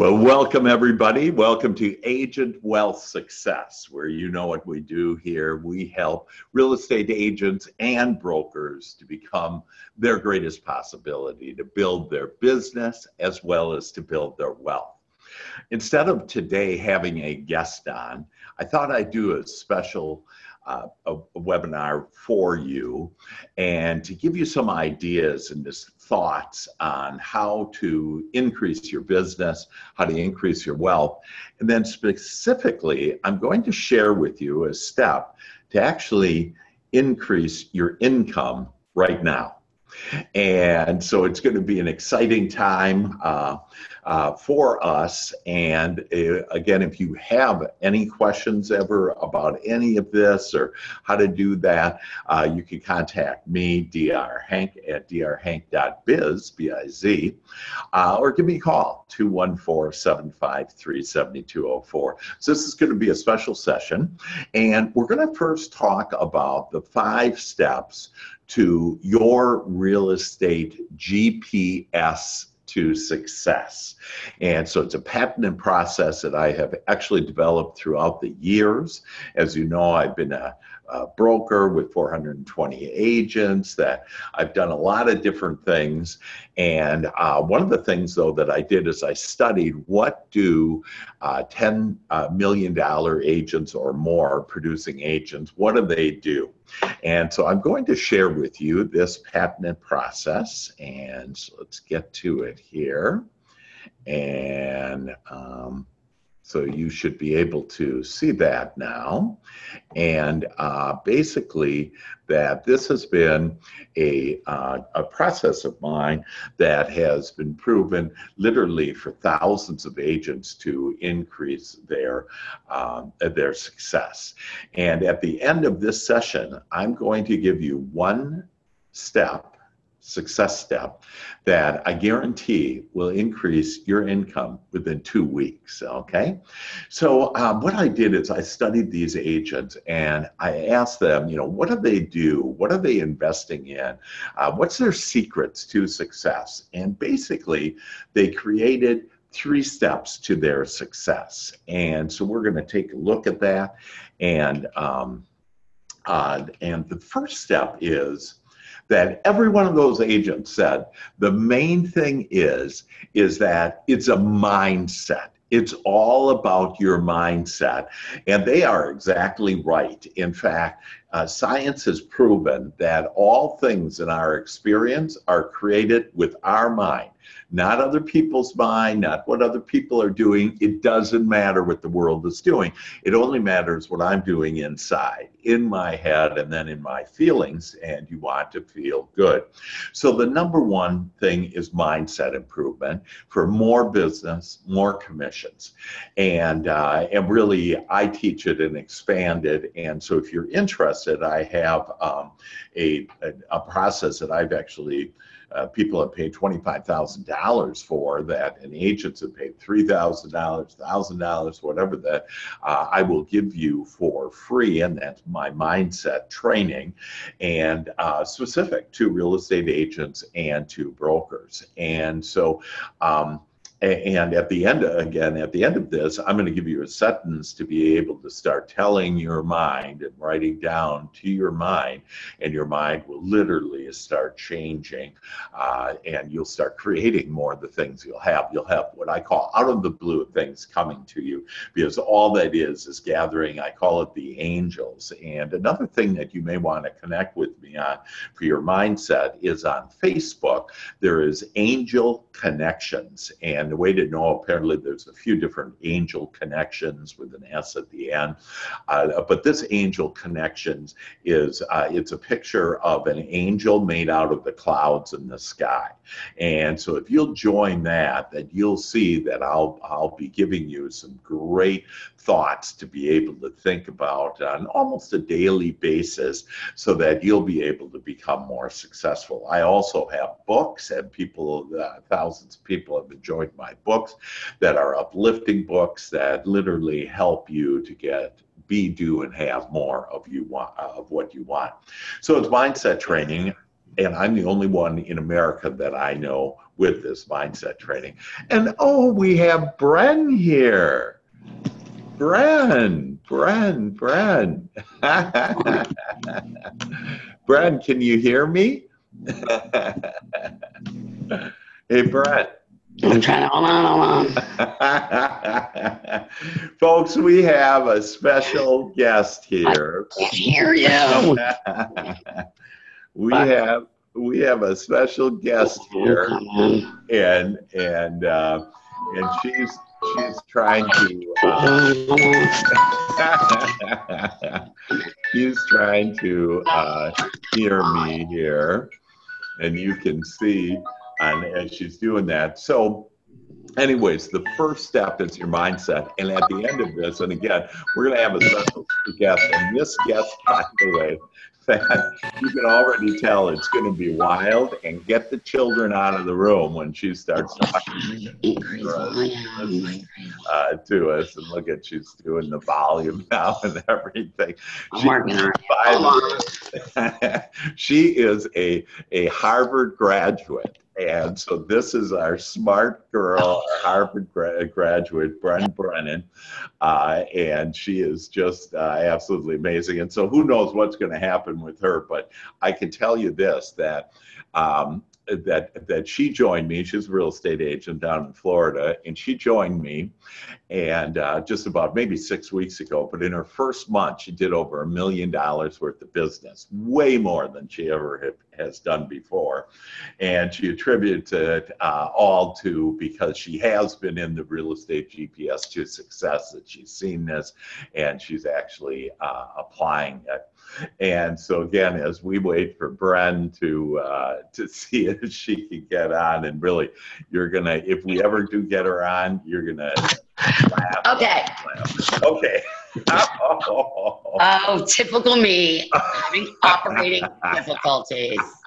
Well, welcome everybody. Welcome to Agent Wealth Success, where you know what we do here. We help real estate agents and brokers to become their greatest possibility, to build their business as well as to build their wealth. Instead of today having a guest on, I thought I'd do a special uh, a, a, webinar for you and to give you some ideas and just thoughts on how to increase your business, how to increase your wealth. And then specifically, I'm going to share with you a step to actually increase your income right now. And so it's going to be an exciting time uh, uh, for us. And uh, again, if you have any questions ever about any of this or how to do that, uh, you can contact me, Dr. Hank at drhank.biz, B-I-Z, uh, or give me a call, 214-753-7204. So this is going to be a special session. And we're going to first talk about the five steps to your real estate GPS to success. And so it's a patented process that I have actually developed throughout the years. As you know, I've been a uh, broker with 420 agents that I've done a lot of different things. And uh, one of the things though that I did is I studied what do uh, 10 uh, million dollar agents or more producing agents, what do they do? And so I'm going to share with you this patented process and so let's get to it here. And um, so you should be able to see that now. And uh, basically, that this has been a, uh, a process of mine that has been proven literally for thousands of agents to increase their, um, their success. And at the end of this session, I'm going to give you one step success step that I guarantee will increase your income within two weeks. Okay. So, um, what I did is I studied these agents and I asked them, you know, what do they do? What are they investing in? Uh, what's their secrets to success? And basically, they created three steps to their success. And so, we're going to take a look at that. And, um, uh, and the first step is that every one of those agents said the main thing is is that it's a mindset. It's all about your mindset. And they are exactly right. In fact uh, science has proven that all things in our experience are created with our mind not other people's mind, not what other people are doing. It doesn't matter what the world is doing. It only matters what I'm doing inside, in my head, and then in my feelings. And you want to feel good. So, the number one thing is mindset improvement for more business, more commissions. And, uh, and really, I teach it and expand it. And so, if you're interested, I have um, a, a, a process that I've actually uh, people have paid $25,000 for that, and agents have paid $3,000, $1,000, whatever that uh, I will give you for free. And that's my mindset training and uh, specific to real estate agents and to brokers. And so, um, and at the end, again, at the end of this, I'm going to give you a sentence to be able to start telling your mind and writing down to your mind, and your mind will literally start changing, uh, and you'll start creating more of the things you'll have. You'll have what I call out of the blue things coming to you, because all that is is gathering. I call it the angels. And another thing that you may want to connect with me on for your mindset is on Facebook. There is Angel Connections, and the way to know, apparently, there's a few different angel connections with an S at the end. Uh, but this angel connections is uh, it's a picture of an angel made out of the clouds in the sky. And so if you'll join that, then you'll see that I'll I'll be giving you some great thoughts to be able to think about on almost a daily basis so that you'll be able to become more successful. I also have books and people, uh, thousands of people have enjoyed my books that are uplifting books that literally help you to get be, do, and have more of you want of what you want. So it's mindset training and I'm the only one in America that I know with this mindset training. And oh, we have Bren here. Bren, Bren, Bren. Bren, can you hear me? hey, Bren. I'm trying to hold on, hold on. Folks, we have a special guest here. I can't hear you. we have we have a special guest here, and and uh, and she's she's trying to. Uh, she's trying to uh, hear me here, and you can see and as she's doing that. So, anyways, the first step is your mindset. And at the end of this, and again, we're going to have a special guest. And this guest, by the way, that you can already tell it's going to be wild and get the children out of the room when she starts talking uh, to us. And look at she's doing the volume now and everything. I'm working on it. she is a, a Harvard graduate. And so this is our smart girl, our Harvard gra- graduate, Bren Brennan. Uh, and she is just uh, absolutely amazing. And so who knows what's going to happen with her, but I can tell you this that um, that that she joined me. She's a real estate agent down in Florida, and she joined me, and uh, just about maybe six weeks ago. But in her first month, she did over a million dollars worth of business, way more than she ever have, has done before, and she attributes it uh, all to because she has been in the real estate GPS to success that she's seen this, and she's actually uh, applying it. And so again, as we wait for Bren to uh, to see if she can get on, and really, you're gonna if we ever do get her on, you're gonna laugh. Okay. Laugh. Okay. oh, typical me having operating difficulties.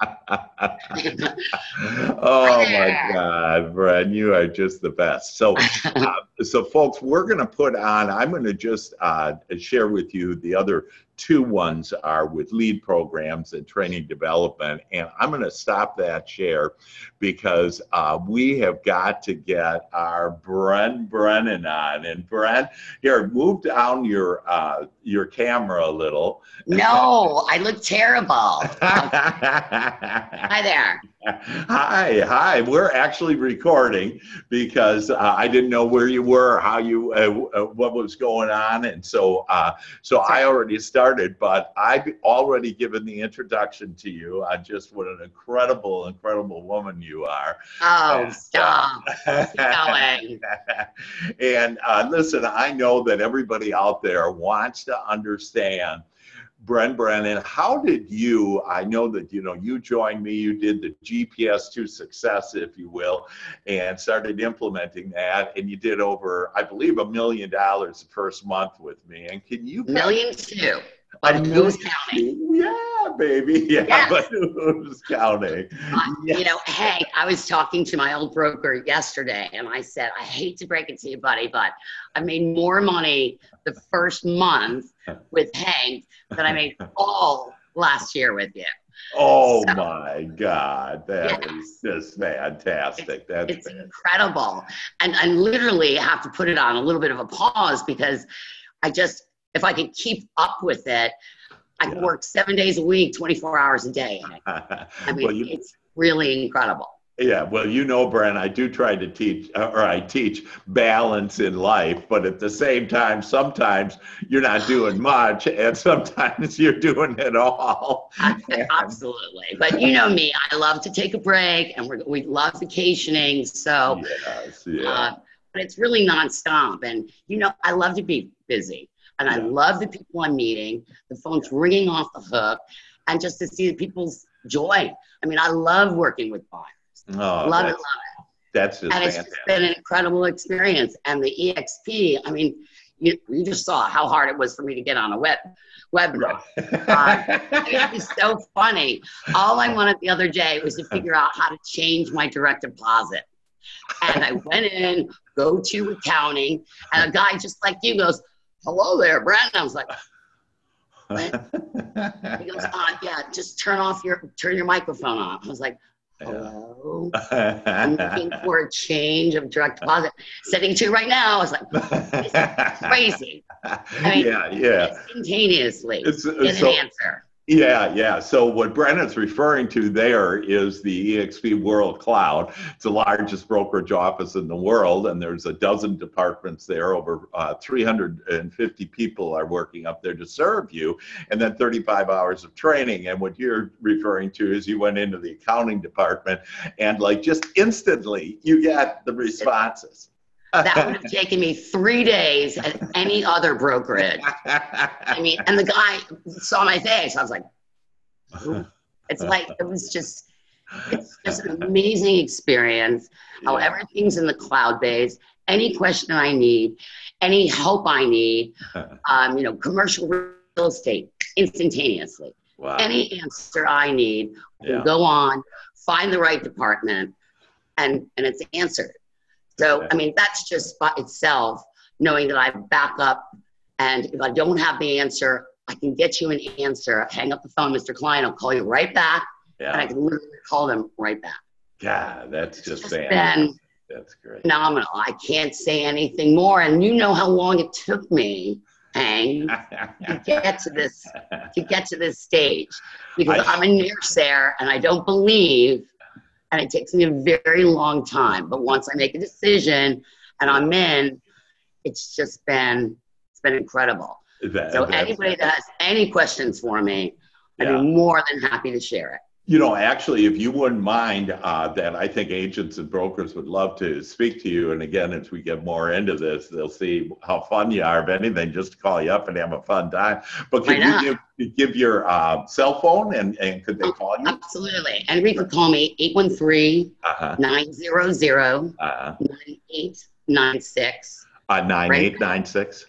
oh my God, Bren, you are just the best. So, uh, so folks, we're going to put on. I'm going to just uh, share with you the other two ones are with lead programs and training development. And I'm going to stop that share because uh, we have got to get our Bren Brennan on. And Bren, here, move down your uh, your camera a little. No, I look terrible. Hi there. Hi, hi. We're actually recording because uh, I didn't know where you were, how you, uh, uh, what was going on, and so, uh, so I already started. But I've already given the introduction to you on just what an incredible, incredible woman you are. Oh, and, stop! and uh, listen, I know that everybody out there wants to understand Bren Brennan, how did you, I know that, you know, you joined me, you did the GPS to success, if you will, and started implementing that. And you did over, I believe, a million dollars the first month with me. And can you? Million two. But who's counting? Yeah, baby. Yeah, yes. but who's counting? Uh, yes. You know, Hank, I was talking to my old broker yesterday and I said, I hate to break it to you, buddy, but I made more money the first month with Hank than I made all last year with you. Oh so, my God, that yes. is just fantastic. That's it's incredible. And I literally have to put it on a little bit of a pause because I just if I could keep up with it, I could yeah. work seven days a week, 24 hours a day. I mean, well, you, it's really incredible. Yeah, well, you know, Bren, I do try to teach, uh, or I teach balance in life, but at the same time, sometimes you're not doing much, and sometimes you're doing it all. Absolutely, but you know me, I love to take a break, and we love vacationing. So, yes, yeah. Uh, but it's really nonstop, and you know, I love to be busy. And I love the people I'm meeting. The phone's ringing off the hook, and just to see the people's joy. I mean, I love working with buyers. Oh, love it, love it. That's just and fantastic. it's been an incredible experience. And the EXP, I mean, you, you just saw how hard it was for me to get on a web webinar. uh, it was so funny. All I wanted the other day was to figure out how to change my direct deposit. And I went in, go to accounting, and a guy just like you goes, hello there, Bren. And I was like, he goes, uh, yeah, just turn off your turn your microphone on. I was like, hello. I'm looking for a change of direct deposit. Sending to right now. I was like, crazy. I mean, yeah, yeah. Instantaneously. It's, it's so, an answer. Yeah, yeah. So what Brennan's referring to there is the eXp World Cloud. It's the largest brokerage office in the world, and there's a dozen departments there. Over uh, 350 people are working up there to serve you, and then 35 hours of training. And what you're referring to is you went into the accounting department, and like just instantly you get the responses that would have taken me three days at any other brokerage. I mean, and the guy saw my face. I was like, it's like, it was just, it's just an amazing experience. Yeah. How everything's in the cloud base. Any question I need, any help I need, um, you know, commercial real estate instantaneously. Wow. Any answer I need, yeah. go on, find the right department, and and it's answered. So, I mean, that's just by itself, knowing that I back up. And if I don't have the answer, I can get you an answer. Hank up the phone, Mr. Klein, I'll call you right back. Yeah. And I can literally call them right back. Yeah, that's just, just been that's great. Phenomenal. I can't say anything more. And you know how long it took me, Hang, to get to this to get to this stage. Because I, I'm a nurse there and I don't believe and it takes me a very long time. But once I make a decision and I'm in, it's just been it's been incredible. That, so anybody that has any questions for me, I'd yeah. be more than happy to share it. You know, actually, if you wouldn't mind, uh, that I think agents and brokers would love to speak to you. And again, as we get more into this, they'll see how fun you are. If anything, just to call you up and have a fun time. But can you give, give your uh, cell phone and, and could they call you? Absolutely. And we could call me 813 uh-huh. 900 uh-huh. 9896. Uh, 9896.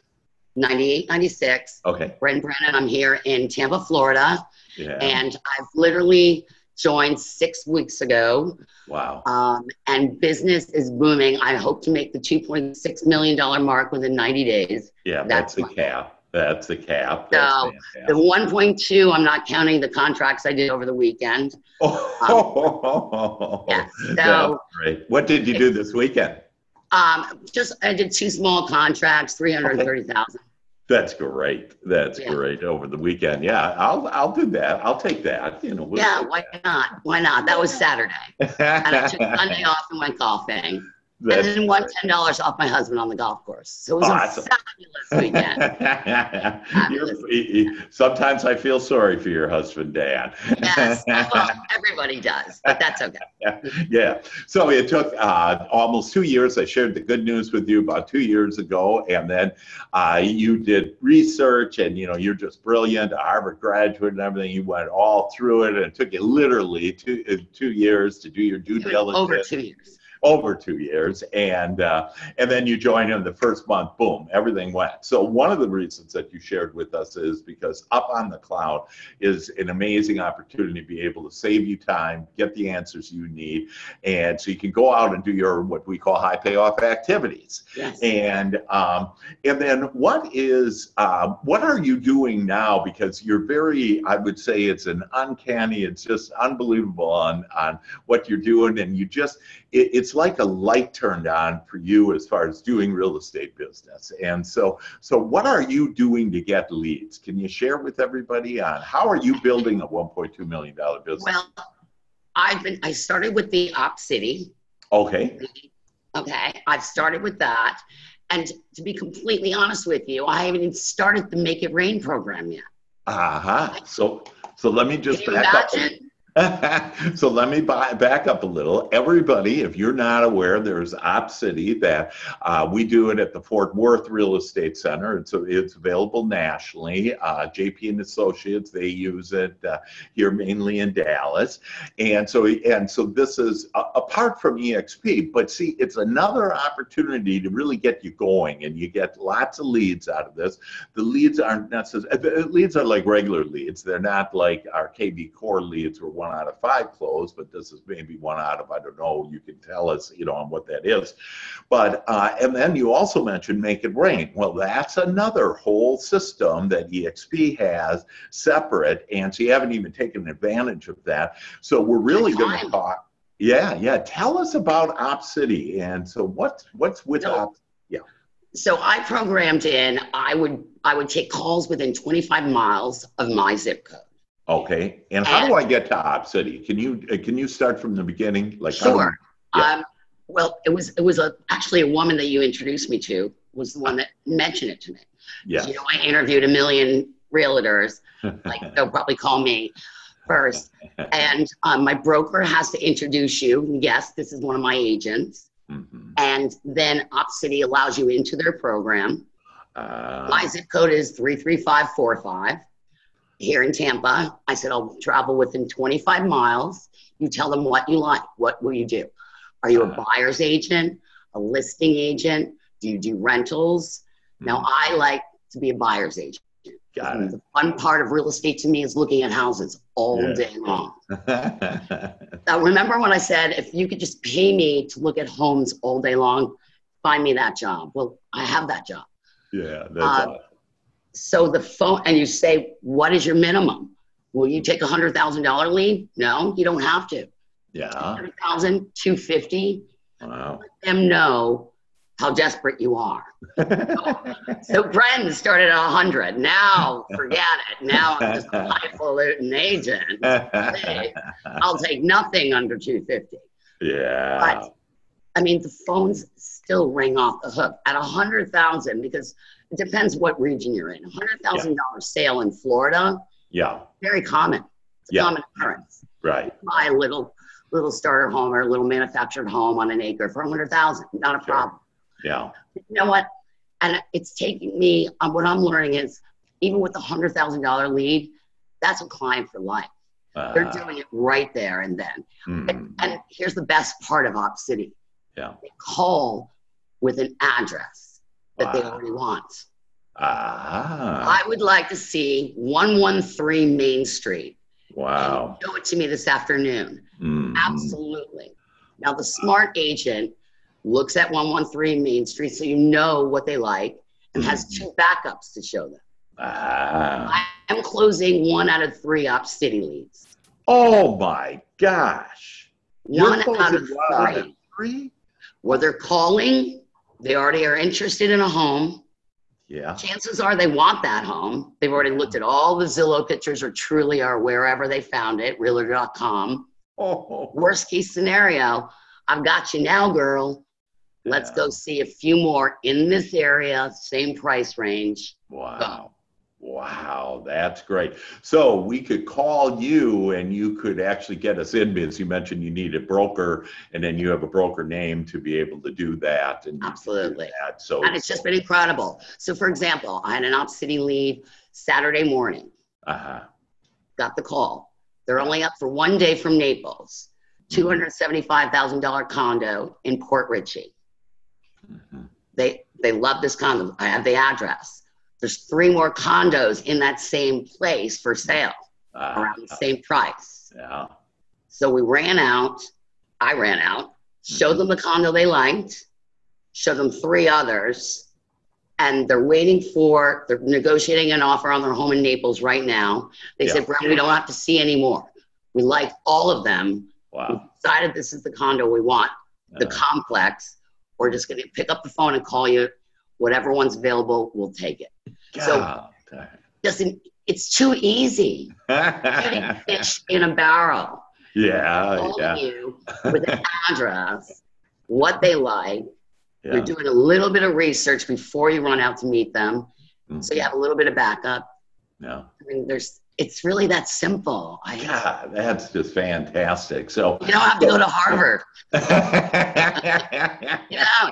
9896. Okay. Bren Brennan. I'm here in Tampa, Florida. Yeah. And I've literally joined six weeks ago. Wow. Um, and business is booming. I hope to make the $2.6 million mark within 90 days. Yeah, that's, that's the cap. That's the cap. That's so the 1.2, I'm not counting the contracts I did over the weekend. Oh, um, yeah. So, great. What did you do this weekend? Um, just I did two small contracts, 330,000. Okay. That's great. That's yeah. great over the weekend. Yeah, I'll I'll do that. I'll take that. You know. We'll yeah, why that. not? Why not? That was Saturday, and I took Sunday off and went golfing. That's and then won ten dollars off my husband on the golf course. So it was awesome. a fabulous weekend. Sometimes I feel sorry for your husband, Dan. yes, well, everybody does, but that's okay. yeah. So it took uh, almost two years. I shared the good news with you about two years ago, and then uh, you did research, and you know you're just brilliant, a Harvard graduate, and everything. You went all through it, and it took you literally two uh, two years to do your due diligence. Over two years over two years, and uh, and then you join in the first month, boom, everything went. So one of the reasons that you shared with us is because up on the cloud is an amazing opportunity to be able to save you time, get the answers you need, and so you can go out and do your what we call high payoff activities. Yes. And um, and then what is uh, what are you doing now? Because you're very, I would say, it's an uncanny, it's just unbelievable on on what you're doing, and you just it, it's like a light turned on for you as far as doing real estate business. And so, so what are you doing to get leads? Can you share with everybody on how are you building a 1.2 million dollar business? Well, I've been. I started with the Op City. Okay. Okay, I've started with that, and to be completely honest with you, I haven't even started the Make It Rain program yet. Uh huh. So, so let me just Can back imagine? up. so let me buy, back up a little. Everybody, if you're not aware, there's Opcity that uh, we do it at the Fort Worth Real Estate Center. It's, it's available nationally. Uh, JP and Associates, they use it uh, here mainly in Dallas. And so, and so this is apart from EXP, but see, it's another opportunity to really get you going and you get lots of leads out of this. The leads aren't necessarily, leads are like regular leads. They're not like our KB core leads where one out of five close, but this is maybe one out of, I don't know, you can tell us, you know, on what that is. But, uh, and then you also mentioned Make It Rain. Well, that's another whole system that EXP has separate. And so you haven't even taken advantage of that. So we're really going to talk. Yeah, yeah. Tell us about OpCity. And so what's, what's with so, Op? Yeah. So I programmed in, I would, I would take calls within 25 miles of my zip code. Okay. And how and, do I get to OpCity? Can you, uh, can you start from the beginning? Like, sure. Yeah. Um, well, it was, it was a, actually a woman that you introduced me to was the one that mentioned it to me. Yeah. You know, I interviewed a million realtors, like they'll probably call me first. And um, my broker has to introduce you. Yes, this is one of my agents. Mm-hmm. And then OpCity allows you into their program. Uh, my zip code is 33545 here in Tampa. I said, I'll travel within 25 miles. You tell them what you like. What will you do? Are you a uh. buyer's agent, a listing agent? Do you do rentals? Mm-hmm. Now, I like to be a buyer's agent. Got it. The fun part of real estate to me is looking at houses all yeah. day long. now, remember when I said if you could just pay me to look at homes all day long, find me that job. Well, I have that job. Yeah, that's uh, awesome. So the phone, and you say, what is your minimum? Will you take a hundred thousand dollar lead? No, you don't have to. Yeah. 100,000, 250. Wow. Let them know how desperate you are. so, Bren started at 100. Now, forget it. Now I'm just a highfalutin agent. I'll take nothing under 250. Yeah. But, I mean, the phones still ring off the hook at 100,000 because it depends what region you're in. $100,000 yeah. sale in Florida. Yeah. Very common. It's a yeah. common occurrence. Right. Buy a little little starter home or a little manufactured home on an acre for 100,000. Not a sure. problem. Yeah. You know what? And it's taking me, um, what I'm learning is even with the $100,000 lead, that's a client for life. Uh, They're doing it right there and then. Mm. And, and, here's the best part of OpCity. Yeah. They call with an address that wow. they already want. Ah. I would like to see 113 Main Street. Wow. Show it to me this afternoon. Mm. Absolutely. Now, the smart agent looks at 113 Main Street so you know what they like and mm. has two backups to show them. Ah. I'm closing one out of three op city leads. Oh my gosh. One out of, out of three. Where they're calling, they already are interested in a home. Yeah. Chances are they want that home. They've already looked at all the Zillow pictures or Trulia wherever they found it, realtor.com. Oh. Worst case scenario, I've got you now, girl. Let's yeah. go see a few more in this area, same price range. Wow. Go. Wow, that's great. So we could call you and you could actually get us in because you mentioned you need a broker and then you have a broker name to be able to do that. And Absolutely. That. So and it's just been incredible. So for example, I had an op city lead Saturday morning. Uh-huh. Got the call. They're only up for one day from Naples. $275,000 condo in Port Richey. Mm-hmm. They they love this condo. I have the address. There's three more condos in that same place for sale uh, around the same price. Yeah. So we ran out. I ran out. Showed mm-hmm. them the condo they liked. Showed them three others, and they're waiting for. They're negotiating an offer on their home in Naples right now. They yeah. said, "Bren, we don't have to see anymore. We like all of them. Wow. We decided this is the condo we want, the uh, complex. We're just going to pick up the phone and call you. Whatever one's available, we'll take it. God. So doesn't it's too easy. Fish in a barrel. Yeah, yeah. You with an address, what they like. Yeah. You're doing a little bit of research before you run out to meet them, mm-hmm. so you have a little bit of backup. Yeah. I mean, there's it's really that simple. I, God, that's just fantastic. So you don't have to go to Harvard. yeah.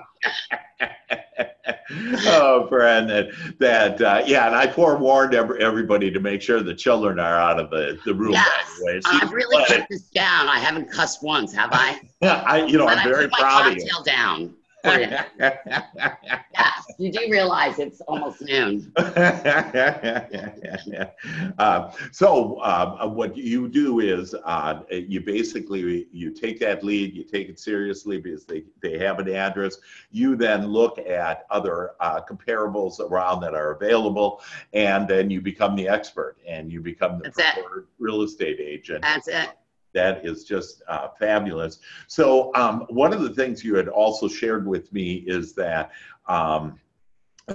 oh, Brandon, that uh, yeah, and I forewarned every, everybody to make sure the children are out of the, the room. Yes, so I've really kept this down. I haven't cussed once, have I? Yeah, I you know but I'm very proud of you. down. yes, you do realize it's almost noon. uh, so uh, what you do is uh, you basically you take that lead, you take it seriously because they, they have an address. You then look at other uh, comparables around that are available, and then you become the expert and you become the That's preferred real estate agent. That's it. That is just uh, fabulous. So, um, one of the things you had also shared with me is that um,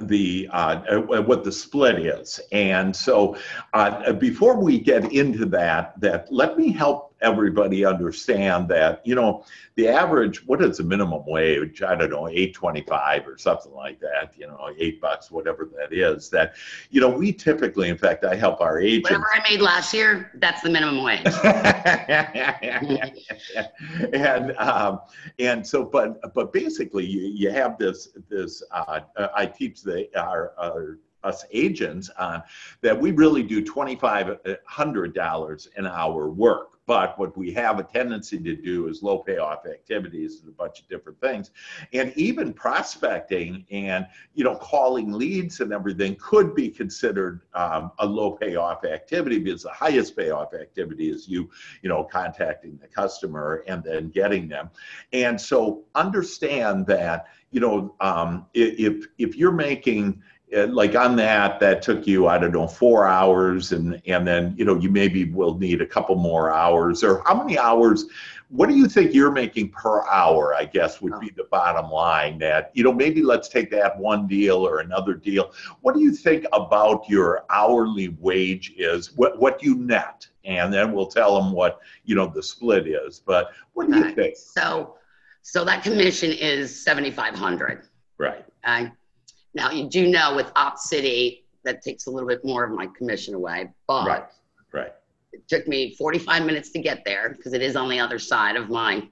the uh, uh, what the split is, and so uh, before we get into that, that let me help everybody understand that you know the average what is the minimum wage? I don't know 825 or something like that you know eight bucks whatever that is that you know we typically in fact i help our agents. Whatever i made last year that's the minimum wage. And um, and so but but basically you, you have this this uh, i teach the our, our us agents on that we really do $2,500 an hour work. But what we have a tendency to do is low payoff activities and a bunch of different things. And even prospecting and, you know, calling leads and everything could be considered um, a low payoff activity because the highest payoff activity is you, you know, contacting the customer and then getting them. And so understand that, you know, um, if, if you're making, Uh, like on that that took you i don't know four hours and and then you know you maybe will need a couple more hours or how many hours what do you think you're making per hour i guess would be the bottom line that you know maybe let's take that one deal or another deal. What do you think about your hourly wage is? What what you net? And then we'll tell them what you know the split is but what do you think? So so that commission is 7500 right. Okay now you do know with Op City that takes a little bit more of my commission away, but right, right. It took me 45 minutes to get there because it is on the other side of my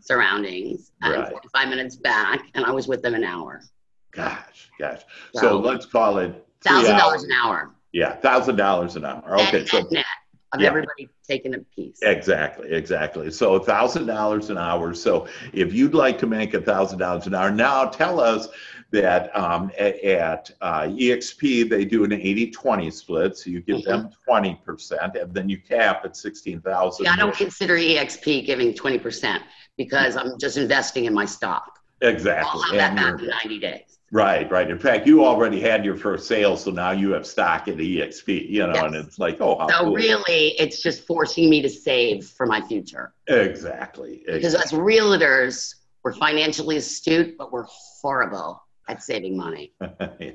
surroundings, and right. 45 minutes back, and I was with them an hour. Gosh, gosh. So, so let's call it thousand dollars an hour. Yeah, thousand dollars an hour. Okay, net, so net, net of yeah. everybody taking a piece. Exactly, exactly. So thousand dollars an hour. So if you'd like to make a thousand dollars an hour, now tell us that um, at, at uh, EXP they do an 80-20 split, so you give mm-hmm. them 20%, and then you cap at 16,000. Yeah, I don't consider EXP giving 20% because I'm just investing in my stock. Exactly. I'll have that back in 90 days. Right, right. In fact, you already had your first sale, so now you have stock at EXP, you know, yes. and it's like, oh, so cool. really, it's just forcing me to save for my future. Exactly. exactly. Because as realtors, we're financially astute, but we're horrible at saving money. yeah,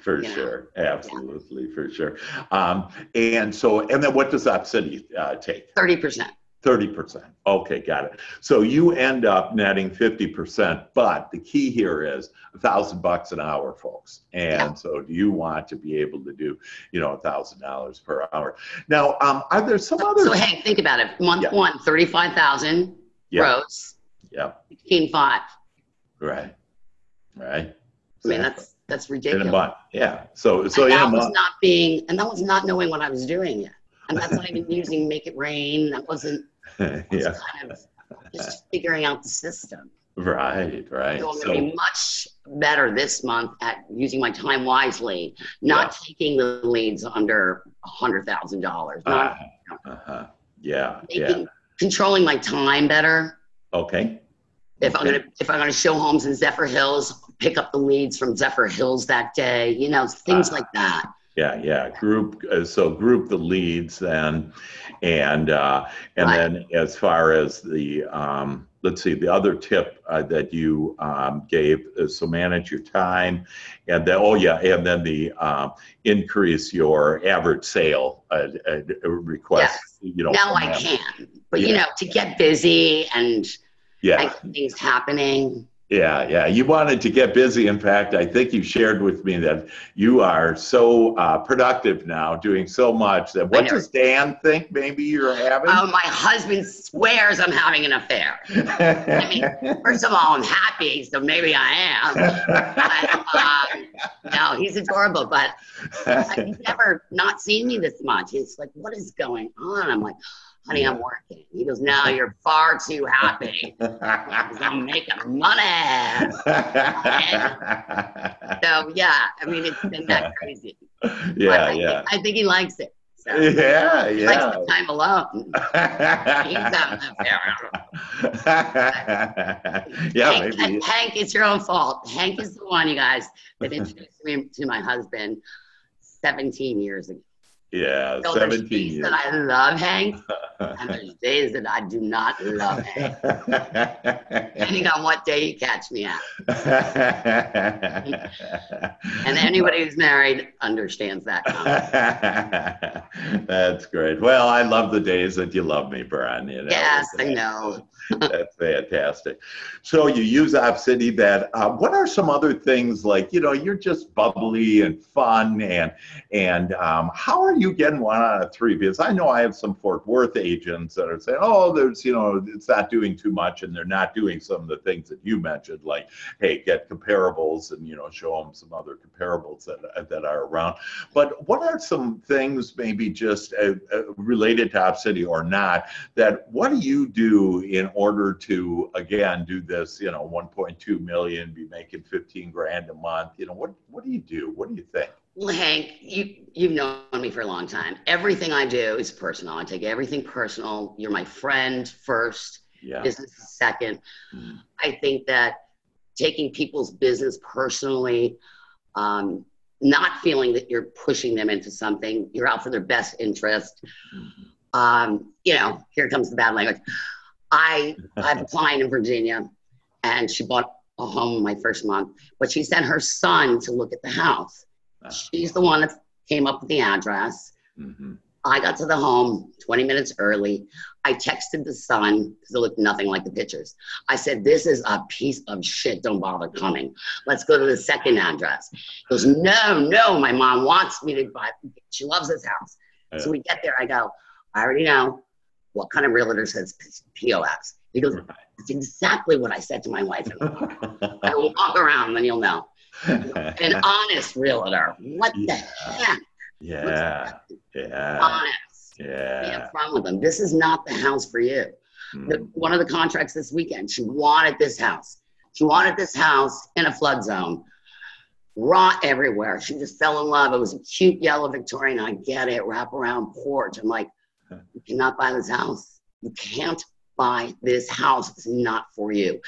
for you sure. Know? Absolutely, yeah. for sure. Um, and so, and then what does Op City uh, take? 30%. 30%. Okay, got it. So you end up netting 50%, but the key here is a thousand bucks an hour, folks. And yeah. so do you want to be able to do, you know, a thousand dollars per hour? Now, um, are there some so, other? So hey, think about it. Month yeah. one, 35,000 yeah. gross. Yeah. 16.5. Right. Right. I mean, that's, that's ridiculous. In a month. Yeah. So, so and in that a was not being, and that was not knowing what I was doing yet. And that's not even using Make It Rain. That wasn't yeah. kind of just figuring out the system. Right, right. So I'm going to be much better this month at using my time wisely, not yeah. taking the leads under a hundred thousand dollars. Uh, uh-huh. Yeah, making, yeah. Controlling my time better. Okay. If okay. I'm gonna if I'm gonna show homes in Zephyrhills, pick up the leads from Zephyrhills that day. You know, things uh, like that. Yeah, yeah. Group uh, so group the leads then, and uh, and right. then as far as the um, let's see the other tip uh, that you um, gave is so manage your time, and then oh yeah, and then the uh, increase your average sale uh, uh, request. Yes. You know now I can, but yeah. you know to get busy and yeah and things happening yeah, yeah. You wanted to get busy. In fact, I think you shared with me that you are so uh, productive now, doing so much that what does Dan think maybe you're having? Oh, my husband swears I'm having an affair. I mean, first of all, I'm happy, so maybe I am. But, um, no, he's adorable, but he's never not seen me this much. He's like, what is going on? I'm like, honey, I'm working. He goes, no, you're far too happy. I'm making money. so yeah, I mean, it's been that crazy. Yeah, I yeah. Think, I think he likes it. So. Yeah, he yeah. likes the time alone. yeah, Hank, maybe. Hank, it's your own fault. Hank is the one, you guys, that introduced me to my husband 17 years ago. Yeah, So there's 17 days years. that I love Hank, and there's days that I do not love Hank, depending on what day you catch me at. And anybody who's married understands that. That's great. Well, I love the days that you love me, Brian. You know, Yes, I know. That's fantastic. So you use Opcity. That uh, what are some other things like? You know, you're just bubbly and fun, and and um, how are you getting one out of three? Because I know I have some Fort Worth agents that are saying, oh, there's you know, it's not doing too much, and they're not doing some of the things that you mentioned, like hey, get comparables and you know, show them some other comparables that that are around. But what are some things, maybe just uh, uh, related to Opcity or not, that what do you do in order to again do this you know 1.2 million be making 15 grand a month you know what what do you do what do you think Well, Hank, you you've known me for a long time. Everything I do is personal. I take everything personal. You're my friend first, yeah business second. Mm. I think that taking people's business personally, um, not feeling that you're pushing them into something, you're out for their best interest. Mhm. Um, you know, here comes the bad language. I I have a client in Virginia, and she bought a home my first month, but she sent her son to look at the house. Ah. She's the one that came up with the address. Mhm. I got to the home 20 minutes early. I texted the son because it looked nothing like the pictures. I said, This is a piece of shit. Don't bother coming. Let's go to the second address. He goes, No, no, my mom wants me to buy. She loves this house. So we get there. I go, I already know what kind of realtor says POS. He goes, That's exactly what I said to my wife. I will walk around and you'll know. An honest realtor. What the heck? yeah yeah Honest. Yeah. Be upfront with them. This is not the house for you. The, Mm. one of the contracts this weekend, she wanted this house. She wanted this house in a flood zone. Rot everywhere. She just fell in love. It was a cute yellow Victorian. I get it. Wraparound porch. I'm like, you cannot buy this house. You can't buy this house. It's not for you.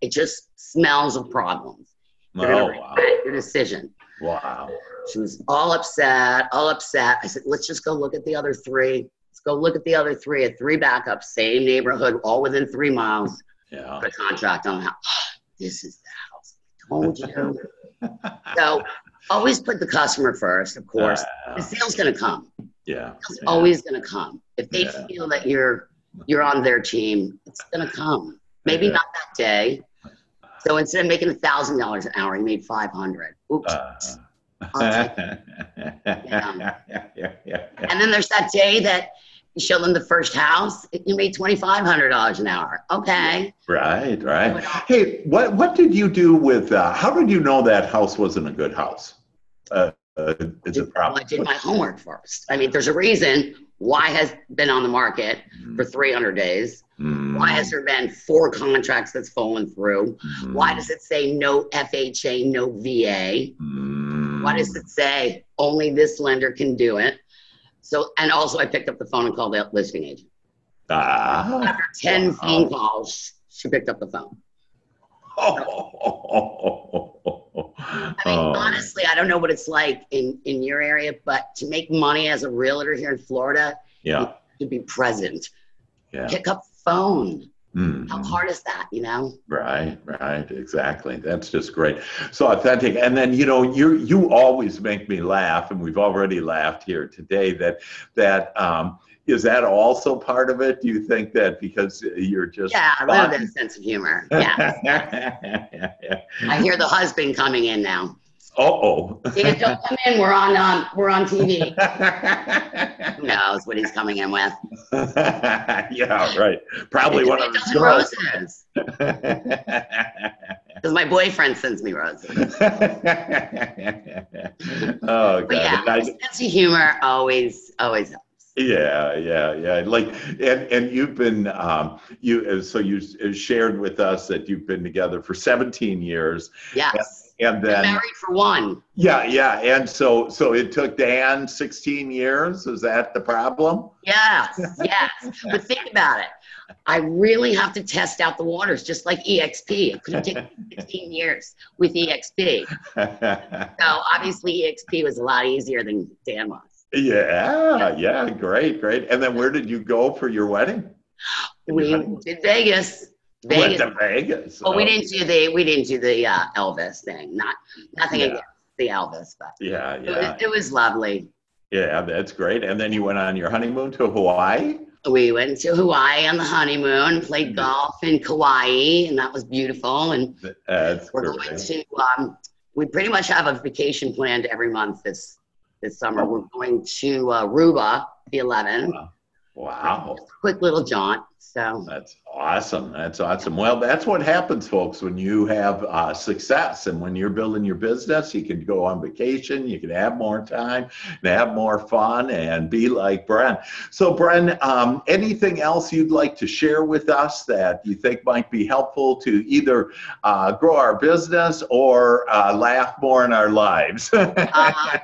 It just smells of problems. Oh gonna wow your decision. wow She was all upset, all upset. I said, let's just go look at the other three. Let's go look at the other three at three backups, same neighborhood, all within three miles. yeah Put a contract on the house. This is the house. I told you. so always put the customer first, of course. Uh, The sale's gonna come. Yeah It's yeah. always gonna come. If they Yeah. feel that you're you're on their team, it's gonna come. Maybe Yeah. not that day. So instead of making a thousand dollars an hour, you made five hundred. Oops. Uh, I'll yeah, yeah, yeah. And then there's that day that you show them the first house, you made twenty five hundred dollars an hour. Okay. Right, right. Hey, what what did you do with? Uh, how did you know that house wasn't a good house? Uh, uh, is it Well, I did my homework first. I mean, there's a reason why has been on the market for 300 days. Mm, Why has there been four contracts that's fallen through? mm, Why does it say no FHA, no VA? mm, Why does it say only this lender can do it? So, and also I picked up the phone and called the listing agent. Ah. After 10 Wow. phone calls, she picked up the phone. I mean, Oh. honestly, I don't know what it's like in, in your area, but to make money as a realtor here in Florida, Yeah, to be present, yeah. pick up the phone. Mm. How hard is that, you know? Right, right, exactly. That's just great. So authentic. And then you know, you you always make me laugh, and we've already laughed here today. That that um, is that also part of it? Do you think that because you're just Yeah, I love that sense of humor. Yeah. yeah. I hear the husband coming in now. Uh-oh. Dan, don't come in. We're on um, we're on TV. Who knows what he's coming in with? yeah, right. Probably one of his girls. roses. Because my boyfriend sends me roses. oh, God. But yeah, I- sense of humor always always helps. Yeah, yeah, yeah. Like, and and you've been um, you so you shared with us that you've been together for 17 years. Yes. And, and then married for one. Yeah, yeah. And so so it took Dan 16 years. Is that the problem? Yes, yes. but think about it. I really have to test out the waters, just like EXP. It could have taken 15 years with EXP. so obviously EXP was a lot easier than Dan was. Yeah, yeah, great, great. And then where did you go for your wedding? We did Vegas. Vegas. Went to Vegas. Well, oh. we didn't do the we didn't do the uh, Elvis thing. Not nothing yeah. against the Elvis, but yeah, yeah, it was, it was lovely. Yeah, that's great. And then you went on your honeymoon to Hawaii. We went to Hawaii on the honeymoon, played mm-hmm. golf in Kauai, and that was beautiful. And that's we're great. going to. Um, we pretty much have a vacation planned every month this this summer. We're going to uh, Aruba, the 11. Wow. Wow. Quick little jaunt. So that's awesome. That's awesome. Well, that's what happens, folks, when you have uh, success and when you're building your business. You can go on vacation, you can have more time, and have more fun, and be like Bren. So, Bren, um, anything else you'd like to share with us that you think might be helpful to either uh, grow our business or uh, laugh more in our lives? Uh,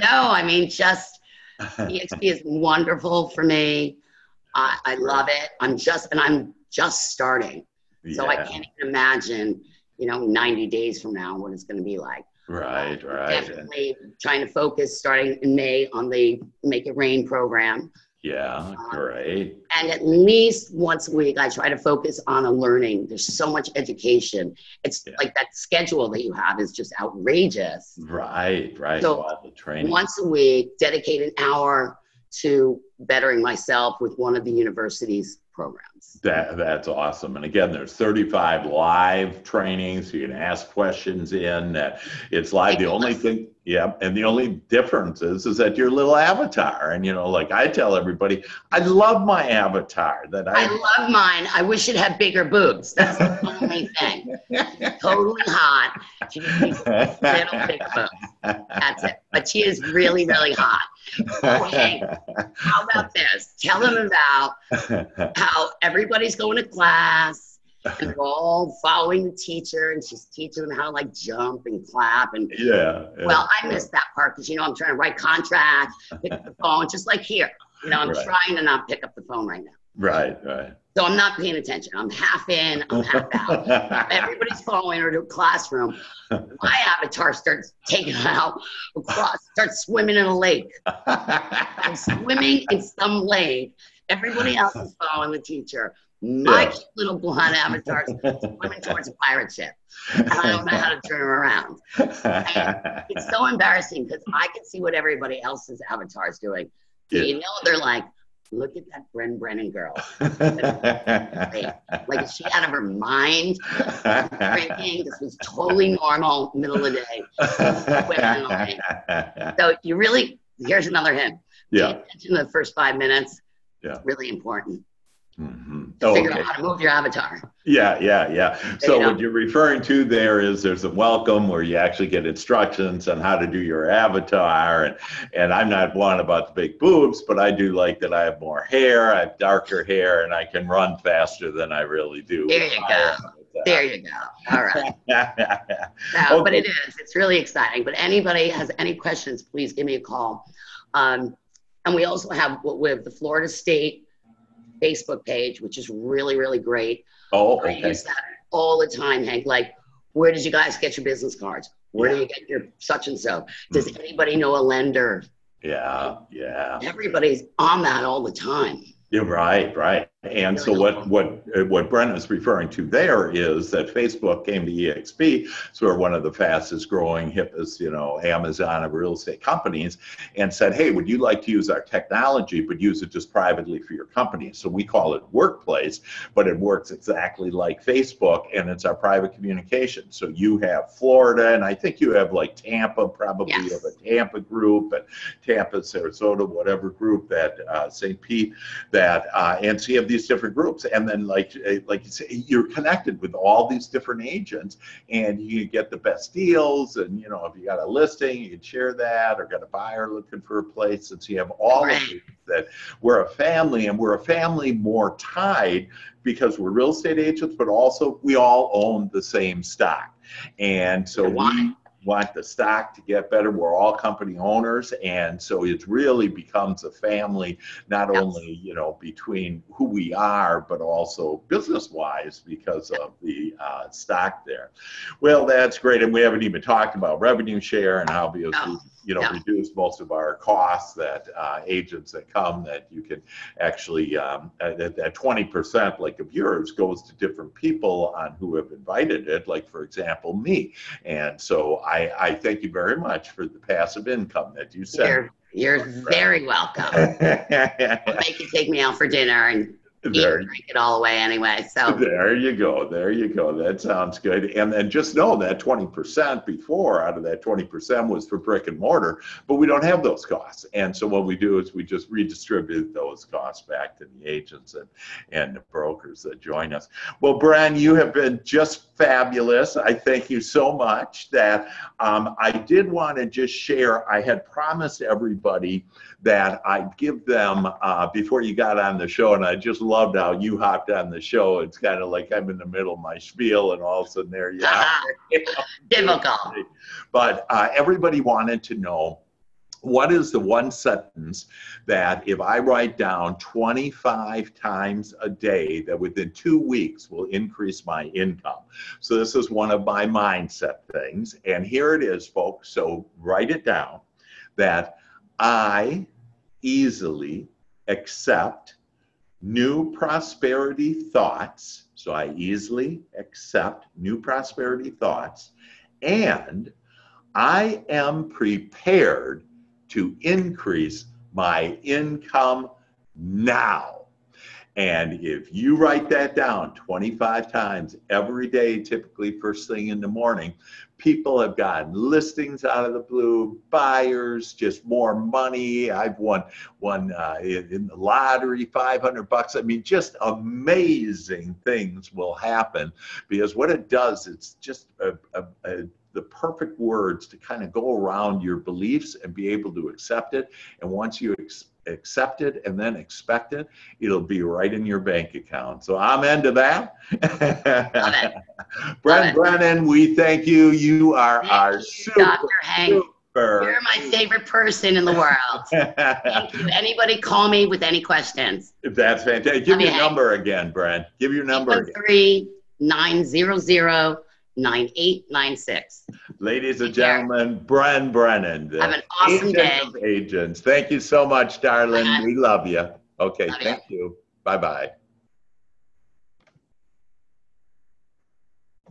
no, I mean just EXP is wonderful for me. I, I love it. I'm just, and I'm just starting. Yeah. So I can't even imagine, you know, 90 days from now what it's going to be like. Right, right. Definitely trying to focus starting in May on the Make It Rain program. Yeah, um, great. and at least once a week, I try to focus on a learning. There's so much education. It's yeah. like that schedule that you have is just outrageous. Right, right. So the training. once a week, dedicate an hour to bettering myself with one of the university's programs. That, that's awesome. And again, there's 35 live trainings. You can ask questions in. It's live. The only thing, yeah, and the only difference is, is that your little avatar. And you know, like I tell everybody, I love my avatar. That I, I love mine. I wish it had bigger boobs. That's the only thing. totally hot. She just needs little big boobs. That's it. But she is really, really hot. Okay. How about this? Tell them about how everybody's going to class and they're all following the teacher and she's teaching them how to like jump and clap and yeah, yeah well i missed that part because you know i'm trying to write contracts pick up the phone just like here you know i'm right. trying to not pick up the phone right now right right so i'm not paying attention i'm half in i'm half out everybody's following her to a classroom my avatar starts taking out across starts swimming in a lake i'm swimming in some lake everybody else is following the teacher my yeah. little blonde avatar is swimming towards a pirate ship. And I don't know how to turn him around. And it's so embarrassing because I can see what everybody else's avatar is doing. Yeah. You know, they're like, look at that Bren Brennan girl. like, is she out of her mind? Drinking. This was totally normal, middle of the day. So you really, here's another hint. Yeah. Pay attention to the first five minutes. Yeah. Really important. Mm-hmm. Oh, figure okay. out how to move your avatar. Yeah, yeah, yeah. So you know. what you're referring to there is there's a welcome where you actually get instructions on how to do your avatar, and and I'm not one about the big boobs, but I do like that I have more hair, I have darker hair, and I can run faster than I really do. There you go. There you go. All right. okay. But it is. It's really exciting. But anybody has any questions, please give me a call. Um, and we also have what we have the Florida State Facebook page, which is really, really great. Oh, okay. I use that all the time, Hank. Like, where did you guys get your business cards? Where yeah. do you get your such and so? Does mm. anybody know a lender? Yeah, yeah. Everybody's on that all the time. Yeah, right, right. And so what what what Bren is referring to there is that Facebook came to EXP, so we're one of the fastest growing, hippest, you know, Amazon of real estate companies, and said, hey, would you like to use our technology, but use it just privately for your company? So we call it Workplace, but it works exactly like Facebook, and it's our private communication. So you have Florida, and I think you have like Tampa, probably yes. you have a Tampa group, and Tampa, Sarasota, whatever group that uh, St. Pete, that uh, and so you have these these different groups, and then like eh, like you say, you're connected with all these different agents, and you get the best deals. And you know, if you got a listing, you can share that, or got a buyer looking for a place. Since you have all right. of these, that we're a family, and we're a family more tied because we're real estate agents, but also we all own the same stock, and so we want the stock to get better. We're all company owners, and so it really becomes a family, not yes. only you know between who we are, but also business-wise because of the uh, stock there. Well, that's great, and we haven't even talked about revenue share and how obviously. No you know, yeah. reduce most of our costs that uh, agents that come that you can actually, um, that, that 20% like of yours goes to different people on who have invited it, like for example, me. And so I, I thank you very much for the passive income that you said. You're, you're very welcome. Make you take me out for dinner and there, drink it all away anyway. So there you go. There you go. That sounds good. And then just know that 20% before out of that 20% was for brick and mortar, but we don't have those costs. And so what we do is we just redistribute those costs back to the agents and, and the brokers that join us. Well, Brian, you have been just fabulous. I thank you so much that um, I did want to just share. I had promised everybody that I'd give them uh, before you got on the show, and I just loved how you hopped on the show. It's kind of like I'm in the middle of my spiel, and all of a sudden there you are. Difficult. But uh, everybody wanted to know what is the one sentence that if I write down 25 times a day that within two weeks will increase my income? So this is one of my mindset things. And here it is, folks. So write it down that I easily accept new prosperity thoughts. So I easily accept new prosperity thoughts. And I am prepared to increase my income now. And if you write that down 25 times every day, typically first thing in the morning, people have gotten listings out of the blue, buyers, just more money. I've won won uh, in the lottery 500 bucks. I mean, just amazing things will happen because what it does, it's just a, a, a the perfect words to kind of go around your beliefs and be able to accept it. And once you accept it and then expect it, it'll be right in your bank account. So I'm into that. Bren Brennan, we thank you. You are thank our you, super. Super. You're my favorite person in the world. thank you. Anybody call me with any questions. That's fantastic. Give me your number again, Bren. Give your number oh again. Three nine zero zero 9896. Ladies and gentlemen, Bren Brennan. Have an awesome day. agents. Thank you so much, darling. Uh-huh. We love you. Okay, love thank you. you. Bye bye.